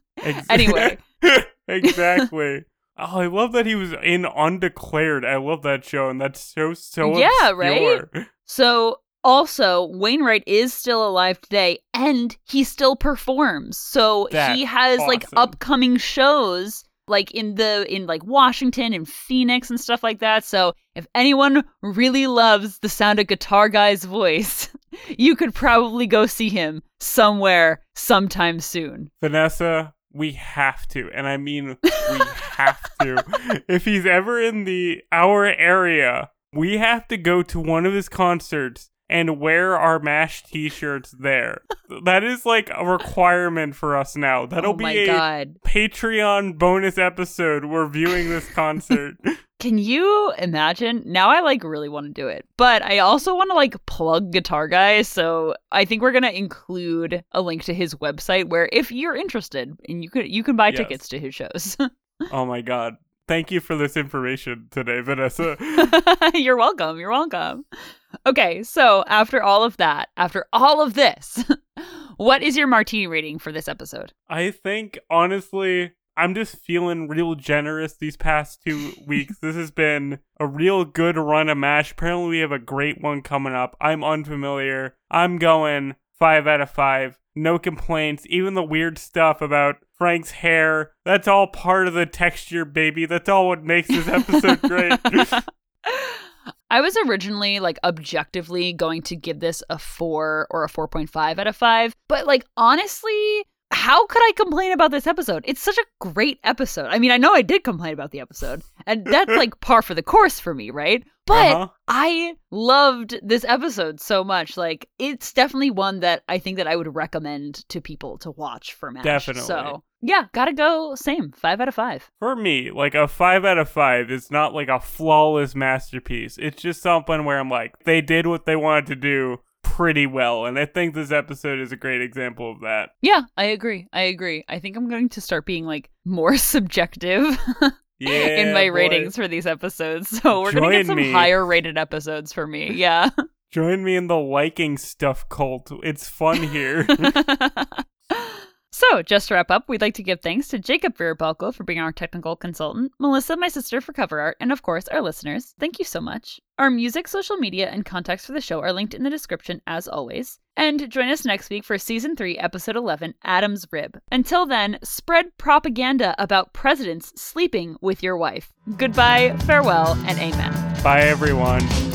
Speaker 1: Anyway. (laughs)
Speaker 2: exactly. Oh, I love that he was in Undeclared. I love that show, and that's so so
Speaker 1: Yeah, right? So also Wainwright is still alive today and he still performs. So
Speaker 2: That's
Speaker 1: he has like upcoming shows like in the in like Washington and Phoenix and stuff like that. So if anyone really loves the sound of Guitar Guy's voice, (laughs) you could probably go see him somewhere sometime soon.
Speaker 2: Vanessa, we have to, and I mean (laughs) we have to. If he's ever in the our area, we have to go to one of his concerts and wear our mash t-shirts there. that is like a requirement for us now. That'll
Speaker 1: oh
Speaker 2: be a
Speaker 1: god.
Speaker 2: Patreon bonus episode. We're viewing this (laughs) concert.
Speaker 1: Can you imagine? Now I like really want to do it, but I also want to like plug Guitar Guy. So I think we're gonna include a link to his website where if you're interested and you could you can buy
Speaker 2: Yes.
Speaker 1: tickets to his shows. (laughs)
Speaker 2: oh my god. Thank you for this information today, Vanessa. (laughs)
Speaker 1: you're welcome. You're welcome. Okay, so after all of that, after all of this, (laughs) what is your martini rating for this episode?
Speaker 2: I think honestly, I'm just feeling real generous these past two (laughs) weeks. This has been a real good run of MASH. Apparently, we have a great one coming up. I'm unfamiliar. I'm going five out of five. No complaints. Even the weird stuff about Frank's hair. That's all part of the texture, baby. That's all what makes this episode great. (laughs)
Speaker 1: I was originally like objectively going to give this a 4 or a 4.5 out of 5, but like honestly, how could I complain about this episode? It's such a great episode. I mean, I know I did complain about the episode, and that's like (laughs) par for the course for me, right? But
Speaker 2: Uh-huh.
Speaker 1: I loved this episode so much. Like, it's definitely one that I think that I would recommend to people to watch for MASH.
Speaker 2: Definitely.
Speaker 1: So, yeah, gotta go same. Five out of five.
Speaker 2: For me, like a five out of five is not like a flawless masterpiece. It's just something where I'm like, they did what they wanted to do pretty well. And I think this episode is a great example of that.
Speaker 1: Yeah, I agree. I agree. I think I'm going to start being like more (laughs) subjective.
Speaker 2: Yeah,
Speaker 1: in my
Speaker 2: boy.
Speaker 1: ratings for these episodes. (laughs) So we're going to get some
Speaker 2: me.
Speaker 1: higher rated episodes for me. Yeah. (laughs)
Speaker 2: Join me in the liking stuff cult. It's fun here.
Speaker 1: So, just to wrap up, we'd like to give thanks to Jacob Virabalco for being our technical consultant, Melissa, my sister, for cover art, and of course, our listeners. Thank you so much. Our music, social media, and contacts for the show are linked in the description as always. And join us next week for season 3, episode 11, Adam's Rib. Until then, spread propaganda about presidents sleeping with your wife. Goodbye, farewell, and amen.
Speaker 2: Bye, everyone.